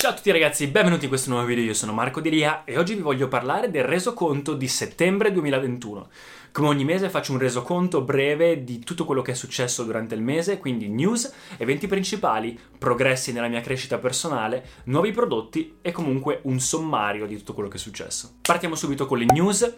Ciao a tutti ragazzi, benvenuti in questo nuovo video, io sono Marco Delia e oggi vi voglio parlare del resoconto di settembre 2021. Come ogni mese faccio un resoconto breve di tutto quello che è successo durante il mese, quindi news, eventi principali, progressi nella mia crescita personale, nuovi prodotti e comunque un sommario di tutto quello che è successo. Partiamo subito con le news.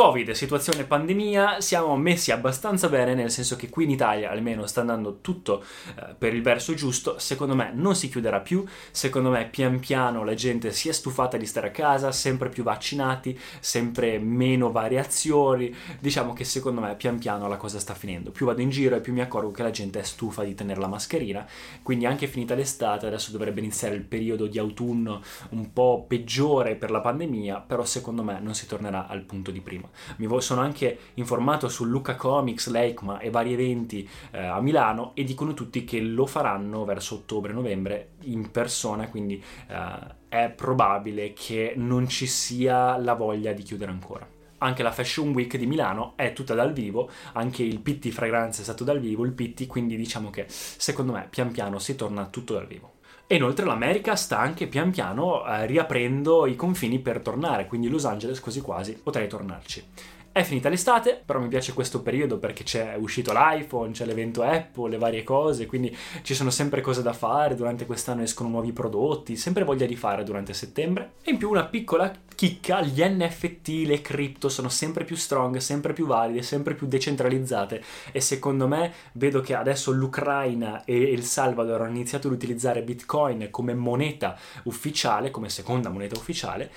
Covid, situazione pandemia, siamo messi abbastanza bene, nel senso che qui in Italia almeno sta andando tutto eh, per il verso giusto, secondo me non si chiuderà più, secondo me pian piano la gente si è stufata di stare a casa, sempre più vaccinati, sempre meno variazioni, diciamo che secondo me pian piano la cosa sta finendo, più vado in giro e più mi accorgo che la gente è stufa di tenere la mascherina, quindi anche finita l'estate adesso dovrebbe iniziare il periodo di autunno un po' peggiore per la pandemia, però secondo me non si tornerà al punto di prima. Mi sono anche informato su Luca Comics, Leikma e vari eventi eh, a Milano e dicono tutti che lo faranno verso ottobre-novembre in persona, quindi eh, è probabile che non ci sia la voglia di chiudere ancora anche la Fashion Week di Milano è tutta dal vivo, anche il Pitti Fragranza è stato dal vivo, il Pitti, quindi diciamo che secondo me pian piano si torna tutto dal vivo. E inoltre l'America sta anche pian piano eh, riaprendo i confini per tornare, quindi Los Angeles quasi quasi potrei tornarci. È finita l'estate, però mi piace questo periodo perché c'è uscito l'iPhone, c'è l'evento Apple, le varie cose, quindi ci sono sempre cose da fare, durante quest'anno escono nuovi prodotti, sempre voglia di fare durante settembre. E in più una piccola chicca, gli NFT, le cripto sono sempre più strong, sempre più valide, sempre più decentralizzate e secondo me vedo che adesso l'Ucraina e il Salvador hanno iniziato ad utilizzare Bitcoin come moneta ufficiale, come seconda moneta ufficiale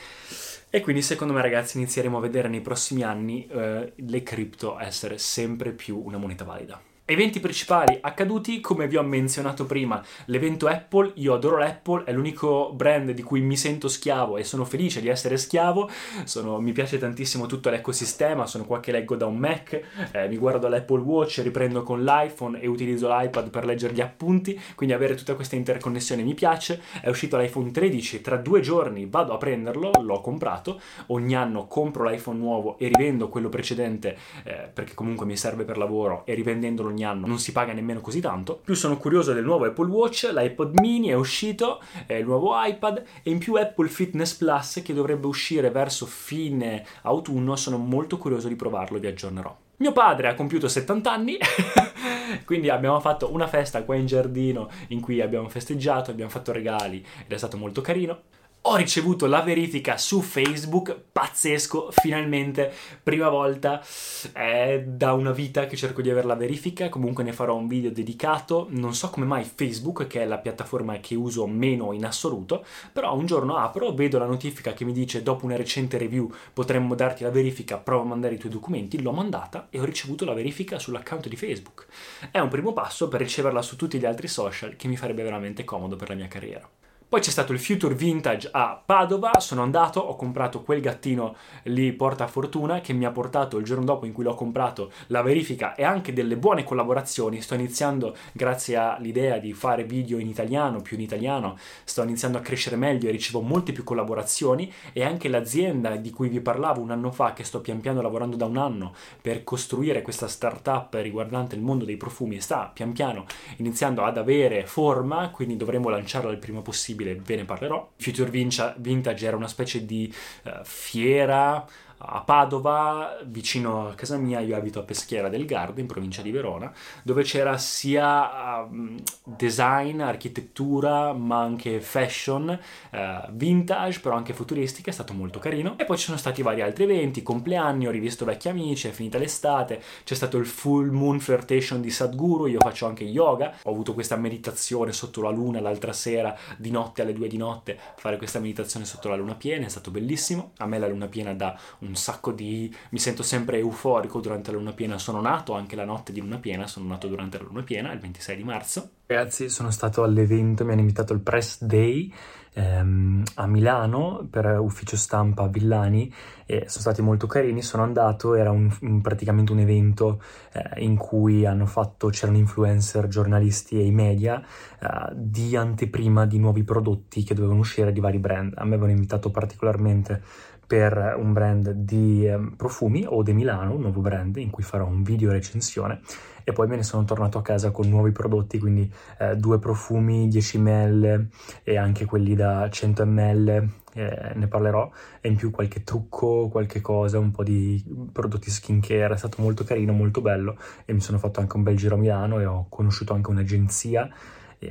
e quindi secondo me ragazzi inizieremo a vedere nei prossimi anni eh, le cripto essere sempre più una moneta valida. Eventi principali accaduti, come vi ho menzionato prima, l'evento Apple, io adoro l'Apple, è l'unico brand di cui mi sento schiavo e sono felice di essere schiavo, sono, mi piace tantissimo tutto l'ecosistema, sono qua che leggo da un Mac, eh, mi guardo l'Apple Watch, riprendo con l'iPhone e utilizzo l'iPad per leggere gli appunti, quindi avere tutta questa interconnessione mi piace, è uscito l'iPhone 13, tra due giorni vado a prenderlo, l'ho comprato, ogni anno compro l'iPhone nuovo e rivendo quello precedente eh, perché comunque mi serve per lavoro e rivendendolo ogni anno non si paga nemmeno così tanto. Più sono curioso del nuovo Apple Watch, l'iPod mini è uscito, è il nuovo iPad e in più Apple Fitness Plus che dovrebbe uscire verso fine autunno, sono molto curioso di provarlo vi aggiornerò. Mio padre ha compiuto 70 anni, quindi abbiamo fatto una festa qua in giardino in cui abbiamo festeggiato, abbiamo fatto regali ed è stato molto carino. Ho ricevuto la verifica su Facebook, pazzesco, finalmente, prima volta, è da una vita che cerco di avere la verifica, comunque ne farò un video dedicato, non so come mai Facebook, che è la piattaforma che uso meno in assoluto, però un giorno apro, vedo la notifica che mi dice dopo una recente review potremmo darti la verifica, prova a mandare i tuoi documenti, l'ho mandata e ho ricevuto la verifica sull'account di Facebook. È un primo passo per riceverla su tutti gli altri social che mi farebbe veramente comodo per la mia carriera. Poi c'è stato il Future Vintage a Padova, sono andato, ho comprato quel gattino lì porta fortuna che mi ha portato il giorno dopo in cui l'ho comprato la verifica e anche delle buone collaborazioni. Sto iniziando, grazie all'idea di fare video in italiano, più in italiano, sto iniziando a crescere meglio e ricevo molte più collaborazioni e anche l'azienda di cui vi parlavo un anno fa, che sto pian piano lavorando da un anno per costruire questa startup riguardante il mondo dei profumi, sta pian piano iniziando ad avere forma, quindi dovremo lanciarla il prima possibile possibile ve ne parlerò. Future Vintage era una specie di uh, fiera a Padova, vicino a casa mia, io abito a Peschiera del Garda, in provincia di Verona, dove c'era sia um, design, architettura, ma anche fashion, uh, vintage, però anche futuristica, è stato molto carino. E poi ci sono stati vari altri eventi, compleanni, ho rivisto vecchi amici, è finita l'estate, c'è stato il Full Moon Flirtation di Sadhguru, io faccio anche yoga, ho avuto questa meditazione sotto la luna l'altra sera, di notte alle due di notte, fare questa meditazione sotto la luna piena, è stato bellissimo, a me la luna piena dà un un sacco di... mi sento sempre euforico durante la luna piena, sono nato anche la notte di luna piena, sono nato durante la luna piena, il 26 di marzo. Ragazzi, sono stato all'evento, mi hanno invitato al Press Day ehm, a Milano per ufficio stampa Villani e sono stati molto carini, sono andato, era un, un, praticamente un evento eh, in cui hanno fatto, c'erano influencer, giornalisti e i media eh, di anteprima di nuovi prodotti che dovevano uscire di vari brand. A me avevano invitato particolarmente per un brand di eh, profumi, Ode Milano, un nuovo brand in cui farò un video recensione e poi me ne sono tornato a casa con nuovi prodotti, quindi eh, due profumi 10 ml e anche quelli da 100 ml, eh, ne parlerò, e in più qualche trucco, qualche cosa, un po' di prodotti skincare, è stato molto carino, molto bello e mi sono fatto anche un bel giro a Milano e ho conosciuto anche un'agenzia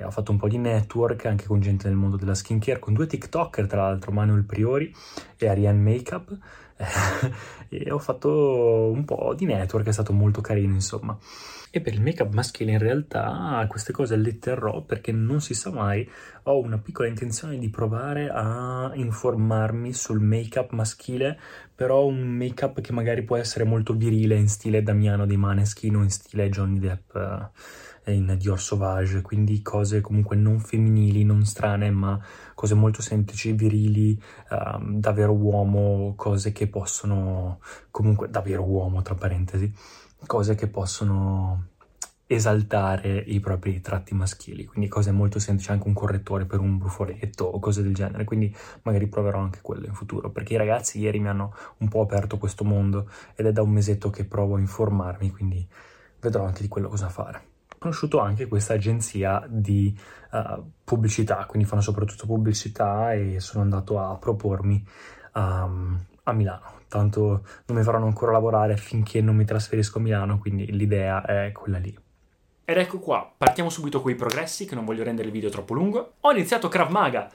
ho fatto un po' di network anche con gente nel mondo della skincare, con due TikToker tra l'altro, Manuel Priori e Ariane Makeup. E ho fatto un po' di network, è stato molto carino insomma. E per il make-up maschile in realtà queste cose le terrò perché non si sa mai, ho una piccola intenzione di provare a informarmi sul make-up maschile, però un make-up che magari può essere molto virile in stile Damiano dei Maneskin o in stile Johnny Depp in Dior Sauvage, quindi cose comunque non femminili, non strane, ma cose molto semplici, virili, um, davvero uomo, cose che possono comunque davvero uomo tra parentesi cose che possono esaltare i propri tratti maschili, quindi cose molto semplici, anche un correttore per un brufoletto o cose del genere, quindi magari proverò anche quello in futuro, perché i ragazzi ieri mi hanno un po' aperto questo mondo ed è da un mesetto che provo a informarmi, quindi vedrò anche di quello cosa fare. Conosciuto anche questa agenzia di uh, pubblicità, quindi fanno soprattutto pubblicità e sono andato a propormi um, a Milano tanto non mi faranno ancora lavorare finché non mi trasferisco a Milano, quindi l'idea è quella lì. Ed ecco qua, partiamo subito con i progressi, che non voglio rendere il video troppo lungo. Ho iniziato Krav Maga,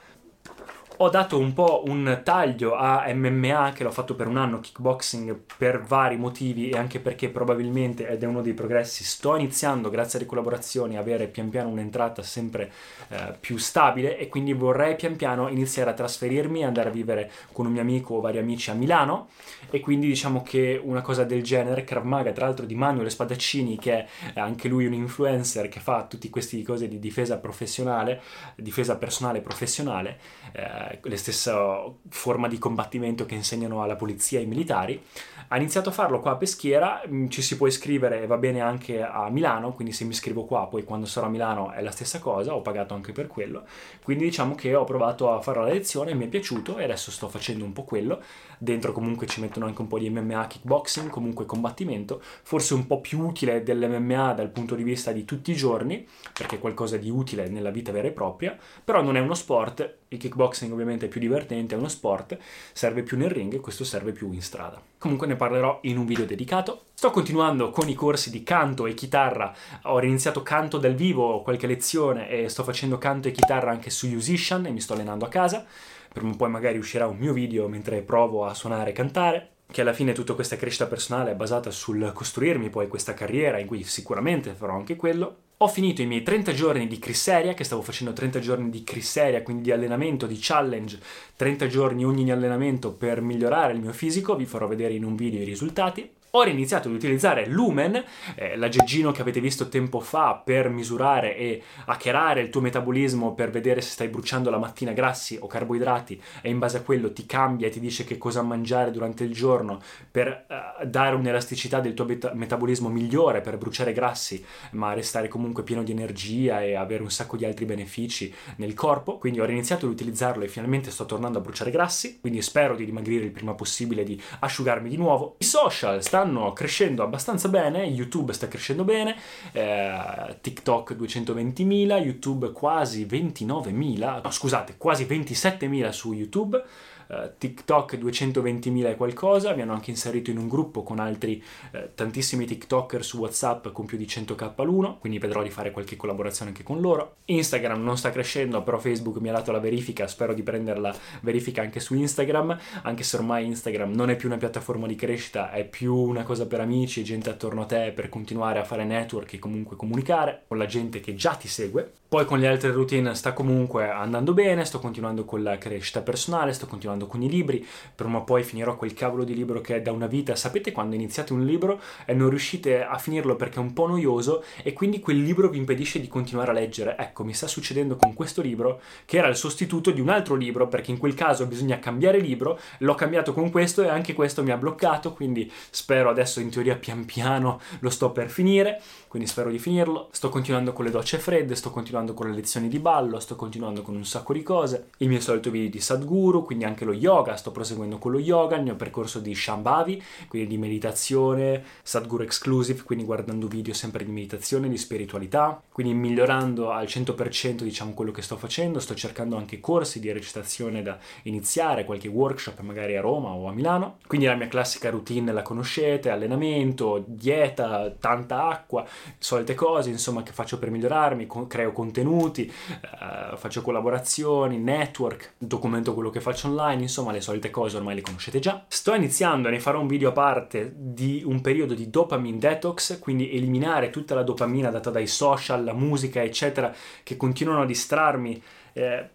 ho dato un po' un taglio a MMA che l'ho fatto per un anno, kickboxing, per vari motivi e anche perché probabilmente, ed è uno dei progressi, sto iniziando grazie alle collaborazioni a avere pian piano un'entrata sempre eh, più stabile e quindi vorrei pian piano iniziare a trasferirmi e andare a vivere con un mio amico o vari amici a Milano. E quindi diciamo che una cosa del genere, Krav Maga tra l'altro di Manuel Spadaccini che è anche lui un influencer che fa tutte queste cose di difesa professionale, difesa personale e professionale, eh, la stessa forma di combattimento che insegnano alla polizia e ai militari. Ha iniziato a farlo qua a Peschiera, mm, ci si può iscrivere e va bene anche a Milano, quindi se mi iscrivo qua poi quando sarò a Milano è la stessa cosa, ho pagato anche per quello. Quindi diciamo che ho provato a fare la lezione, mi è piaciuto e adesso sto facendo un po' quello. Dentro comunque ci mettono anche un po' di MMA, kickboxing, comunque combattimento, forse un po' più utile dell'MMA dal punto di vista di tutti i giorni, perché è qualcosa di utile nella vita vera e propria, però non è uno sport, il kickboxing ovviamente è più divertente, è uno sport, serve più nel ring e questo serve più in strada. Comunque ne parlerò in un video dedicato. Sto continuando con i corsi di canto e chitarra, ho iniziato canto dal vivo, qualche lezione e sto facendo canto e chitarra anche su Musician e mi sto allenando a casa. Per un po' magari uscirà un mio video mentre provo a suonare e cantare che alla fine tutta questa crescita personale è basata sul costruirmi poi questa carriera in cui sicuramente farò anche quello ho finito i miei 30 giorni di Crisseria, che stavo facendo 30 giorni di Crisseria, quindi di allenamento, di challenge, 30 giorni ogni allenamento per migliorare il mio fisico, vi farò vedere in un video i risultati. Ho iniziato ad utilizzare Lumen, eh, l'aggeggino che avete visto tempo fa per misurare e hackerare il tuo metabolismo per vedere se stai bruciando la mattina grassi o carboidrati e in base a quello ti cambia e ti dice che cosa mangiare durante il giorno per uh, dare un'elasticità del tuo beta- metabolismo migliore per bruciare grassi ma restare comunque pieno di energia e avere un sacco di altri benefici nel corpo. Quindi ho iniziato ad utilizzarlo e finalmente sto tornando a bruciare grassi, quindi spero di dimagrire il prima possibile, di asciugarmi di nuovo. I social stanno stanno crescendo abbastanza bene, YouTube sta crescendo bene, eh, TikTok 220.000, YouTube quasi 29.000, no scusate, quasi 27.000 su YouTube eh, TikTok 220.000 e qualcosa, mi hanno anche inserito in un gruppo con altri eh, tantissimi TikToker su WhatsApp con più di 100k l'uno, quindi vedrò di fare qualche collaborazione anche con loro. Instagram non sta crescendo, però Facebook mi ha dato la verifica, spero di prendere la verifica anche su Instagram, anche se ormai Instagram non è più una piattaforma di crescita, è più una cosa per amici e gente attorno a te per continuare a fare network e comunque comunicare con la gente che già ti segue. Poi con le altre routine sta comunque andando bene, sto continuando con la crescita personale, sto continuando con i libri, prima o poi finirò quel cavolo di libro che è da una vita. Sapete quando iniziate un libro e non riuscite a finirlo perché è un po' noioso e quindi quel libro vi impedisce di continuare a leggere? Ecco, mi sta succedendo con questo libro che era il sostituto di un altro libro perché in quel caso bisogna cambiare libro, l'ho cambiato con questo e anche questo mi ha bloccato, quindi spero adesso in teoria pian piano lo sto per finire, quindi spero di finirlo. Sto continuando con le docce fredde, sto continuando continuando con le lezioni di ballo, sto continuando con un sacco di cose, il mio solito video di Sadhguru, quindi anche lo yoga, sto proseguendo con lo yoga, il mio percorso di Shambhavi, quindi di meditazione, Sadhguru Exclusive, quindi guardando video sempre di meditazione, di spiritualità, quindi migliorando al 100% diciamo quello che sto facendo, sto cercando anche corsi di recitazione da iniziare, qualche workshop magari a Roma o a Milano, quindi la mia classica routine la conoscete, allenamento, dieta, tanta acqua, solite cose insomma che faccio per migliorarmi, creo contenuti contenuti, eh, faccio collaborazioni, network, documento quello che faccio online, insomma le solite cose ormai le conoscete già. Sto iniziando, ne farò un video a parte, di un periodo di dopamine detox, quindi eliminare tutta la dopamina data dai social, la musica, eccetera, che continuano a distrarmi. Eh,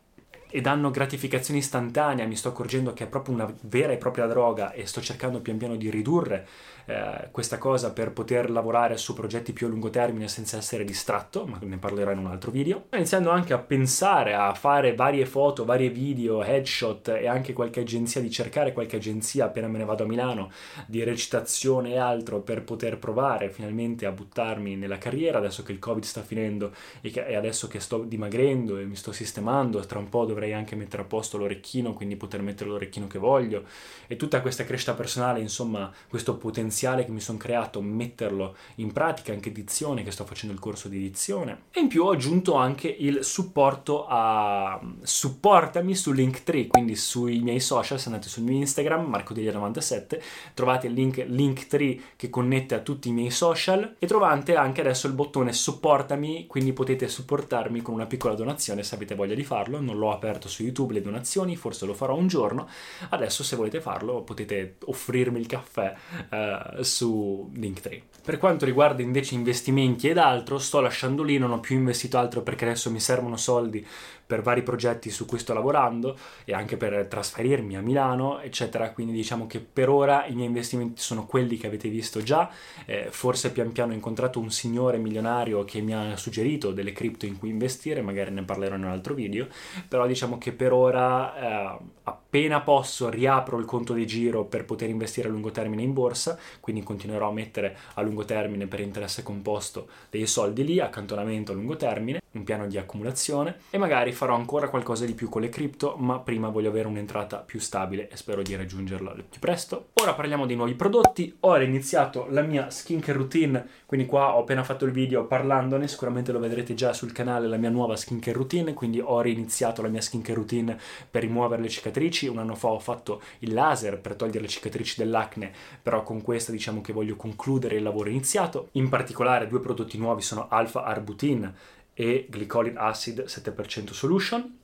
e danno gratificazione istantanea, mi sto accorgendo che è proprio una vera e propria droga e sto cercando pian piano di ridurre eh, questa cosa per poter lavorare su progetti più a lungo termine senza essere distratto, ma ne parlerò in un altro video. Iniziando anche a pensare a fare varie foto, varie video, headshot e anche qualche agenzia, di cercare qualche agenzia appena me ne vado a Milano di recitazione e altro per poter provare finalmente a buttarmi nella carriera adesso che il covid sta finendo e, che, e adesso che sto dimagrendo e mi sto sistemando, tra un po' dovrei anche mettere a posto l'orecchino, quindi poter mettere l'orecchino che voglio e tutta questa crescita personale, insomma, questo potenziale che mi sono creato, metterlo in pratica, anche edizione, che sto facendo il corso di edizione. E in più ho aggiunto anche il supporto a supportami su Linktree, quindi sui miei social, se andate sul mio Instagram, marcodelia97, trovate il link Linktree che connette a tutti i miei social e trovate anche adesso il bottone supportami, quindi potete supportarmi con una piccola donazione se avete voglia di farlo. Non l'ho aperto su YouTube le donazioni, forse lo farò un giorno. Adesso se volete farlo potete offrirmi il caffè eh, su Linktree. Per quanto riguarda invece investimenti ed altro, sto lasciando lì, non ho più investito altro perché adesso mi servono soldi per vari progetti su cui sto lavorando e anche per trasferirmi a Milano, eccetera. Quindi diciamo che per ora i miei investimenti sono quelli che avete visto già. Eh, forse pian piano ho incontrato un signore milionario che mi ha suggerito delle cripto in cui investire, magari ne parlerò in un altro video, però diciamo che per ora eh, appena posso riapro il conto di giro per poter investire a lungo termine in borsa, quindi continuerò a mettere a lungo termine per interesse composto dei soldi lì, accantonamento a lungo termine, un piano di accumulazione e magari farò ancora qualcosa di più con le cripto, ma prima voglio avere un'entrata più stabile e spero di raggiungerla al più presto. Ora parliamo dei nuovi prodotti. Ho iniziato la mia skincare routine, quindi qua ho appena fatto il video parlandone, sicuramente lo vedrete già sul canale la mia nuova skincare routine, quindi ho riniziato la mia skincare routine per rimuovere le cicatrici. Un anno fa ho fatto il laser per togliere le cicatrici dell'acne, però con questa diciamo che voglio concludere il lavoro iniziato. In particolare due prodotti nuovi sono Alpha Arbutin e Glycolic Acid 7% Solution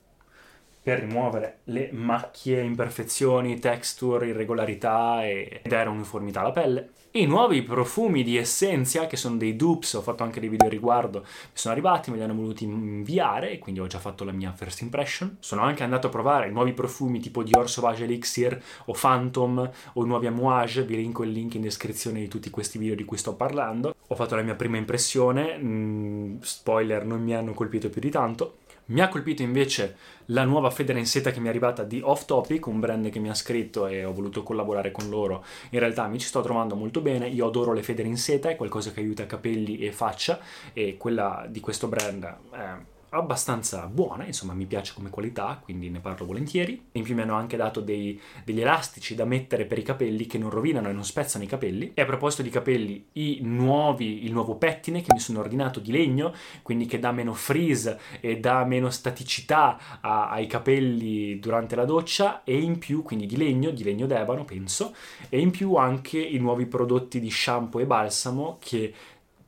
per rimuovere le macchie, imperfezioni, texture, irregolarità e dare uniformità alla pelle. I nuovi profumi di Essentia, che sono dei dupes, ho fatto anche dei video a riguardo, mi sono arrivati, me li hanno voluti inviare quindi ho già fatto la mia first impression. Sono anche andato a provare i nuovi profumi tipo Dior Sauvage Elixir o Phantom o i nuovi Amouage, vi linko il link in descrizione di tutti questi video di cui sto parlando. Ho fatto la mia prima impressione, mm, spoiler, non mi hanno colpito più di tanto. Mi ha colpito invece la nuova federa in seta che mi è arrivata di Off Topic, un brand che mi ha scritto e ho voluto collaborare con loro. In realtà mi ci sto trovando molto bene, io adoro le federe in seta, è qualcosa che aiuta capelli e faccia e quella di questo brand è abbastanza buona, insomma mi piace come qualità, quindi ne parlo volentieri. In più mi hanno anche dato dei, degli elastici da mettere per i capelli che non rovinano e non spezzano i capelli. E a proposito di capelli, nuovi, il nuovo pettine che mi sono ordinato di legno, quindi che dà meno freeze e dà meno staticità a, ai capelli durante la doccia e in più, quindi di legno, di legno d'ebano penso, e in più anche i nuovi prodotti di shampoo e balsamo che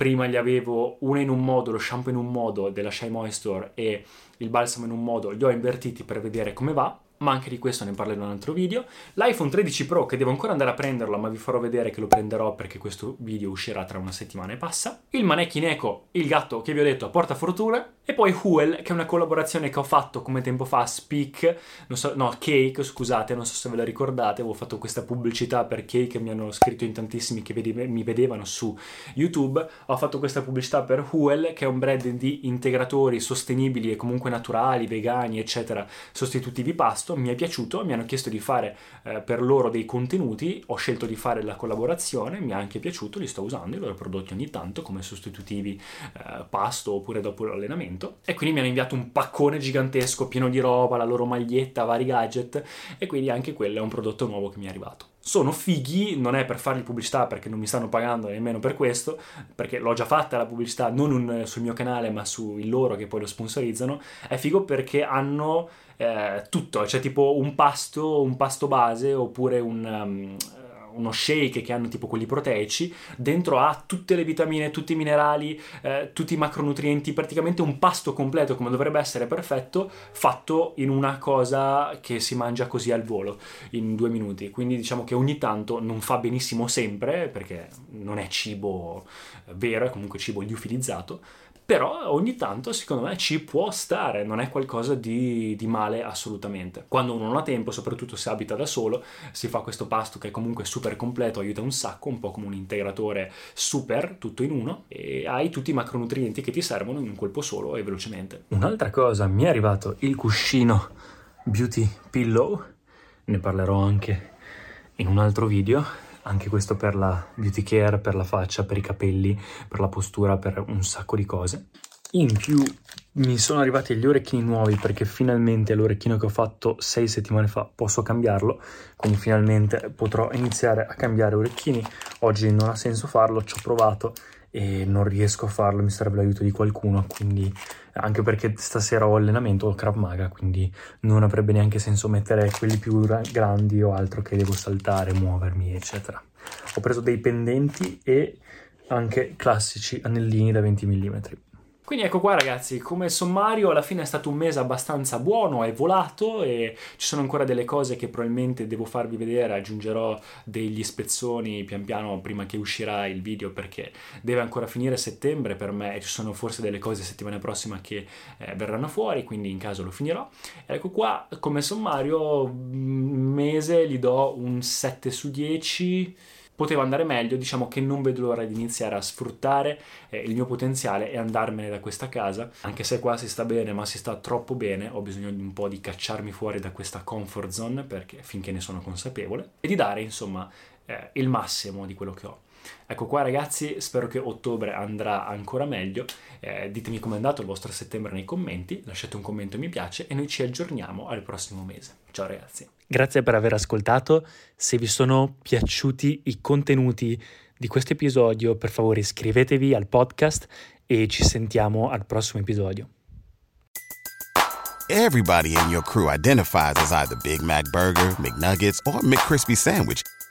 prima li avevo una in un modo, lo shampoo in un modo della Shea Moisture e il balsamo in un modo, li ho invertiti per vedere come va ma anche di questo ne parlerò in un altro video. L'iPhone 13 Pro che devo ancora andare a prenderlo, ma vi farò vedere che lo prenderò perché questo video uscirà tra una settimana e passa. Il Manecchi Neko, il gatto che vi ho detto porta fortuna. E poi Huel, che è una collaborazione che ho fatto come tempo fa, Speak, so, no, Cake, scusate, non so se ve la ricordate, avevo fatto questa pubblicità per Cake, mi hanno scritto in tantissimi che mi vedevano su YouTube. Ho fatto questa pubblicità per Huel, che è un brand di integratori sostenibili e comunque naturali, vegani, eccetera, sostitutivi pasto. Mi è piaciuto, mi hanno chiesto di fare eh, per loro dei contenuti, ho scelto di fare la collaborazione, mi ha anche piaciuto, li sto usando, i loro prodotti ogni tanto come sostitutivi eh, pasto oppure dopo l'allenamento. E quindi mi hanno inviato un paccone gigantesco pieno di roba, la loro maglietta, vari gadget e quindi anche quello è un prodotto nuovo che mi è arrivato sono fighi, non è per fargli pubblicità perché non mi stanno pagando nemmeno per questo, perché l'ho già fatta la pubblicità non un, sul mio canale ma su il loro che poi lo sponsorizzano, è figo perché hanno eh, tutto, cioè tipo un pasto, un pasto base oppure un... Um, uno shake che hanno tipo quelli proteici, dentro ha tutte le vitamine, tutti i minerali, eh, tutti i macronutrienti, praticamente un pasto completo come dovrebbe essere perfetto, fatto in una cosa che si mangia così al volo, in due minuti. Quindi diciamo che ogni tanto non fa benissimo sempre, perché non è cibo vero, è comunque cibo liofilizzato, però ogni tanto secondo me ci può stare, non è qualcosa di, di, male assolutamente. Quando uno non ha tempo, soprattutto se abita da solo, si fa questo pasto che è comunque super completo, aiuta un sacco, un po' come un integratore super, tutto in uno, e hai tutti i macronutrienti che ti servono in un colpo solo e velocemente. Un'altra cosa, mi è arrivato il cuscino Beauty Pillow, ne parlerò anche in un altro video anche questo per la beauty care, per la faccia, per i capelli, per la postura, per un sacco di cose. In più mi sono arrivati gli orecchini nuovi perché finalmente l'orecchino che ho fatto sei settimane fa posso cambiarlo, quindi finalmente potrò iniziare a cambiare orecchini. Oggi non ha senso farlo, ci ho provato e non riesco a farlo, mi serve l'aiuto di qualcuno, quindi anche perché stasera ho allenamento ho Krav Maga, quindi non avrebbe neanche senso mettere quelli più grandi o altro che devo saltare, muovermi, eccetera. Ho preso dei pendenti e anche classici anellini da 20 mm. Quindi ecco qua ragazzi, come sommario alla fine è stato un mese abbastanza buono, è volato e ci sono ancora delle cose che probabilmente devo farvi vedere, aggiungerò degli spezzoni pian piano prima che uscirà il video perché deve ancora finire settembre per me e ci sono forse delle cose settimana prossima che eh, verranno fuori, quindi in caso lo finirò. Ecco qua come sommario mese gli do un 7 su 10 poteva andare meglio, diciamo che non vedo l'ora di iniziare a sfruttare eh, il mio potenziale e andarmene da questa casa, anche se qua si sta bene, ma si sta troppo bene, ho bisogno di un po' di cacciarmi fuori da questa comfort zone perché finché ne sono consapevole e di dare insomma eh, il massimo di quello che ho. Ecco qua ragazzi, spero che ottobre andrà ancora meglio, eh, ditemi com'è andato il vostro settembre nei commenti, lasciate un commento mi piace e noi ci aggiorniamo al prossimo mese. Ciao ragazzi. Grazie per aver ascoltato, se vi sono piaciuti i contenuti di questo episodio per favore iscrivetevi al podcast e ci sentiamo al prossimo episodio. Everybody in your crew identifies as either Big Mac Burger, McNuggets or McCrispy Sandwich.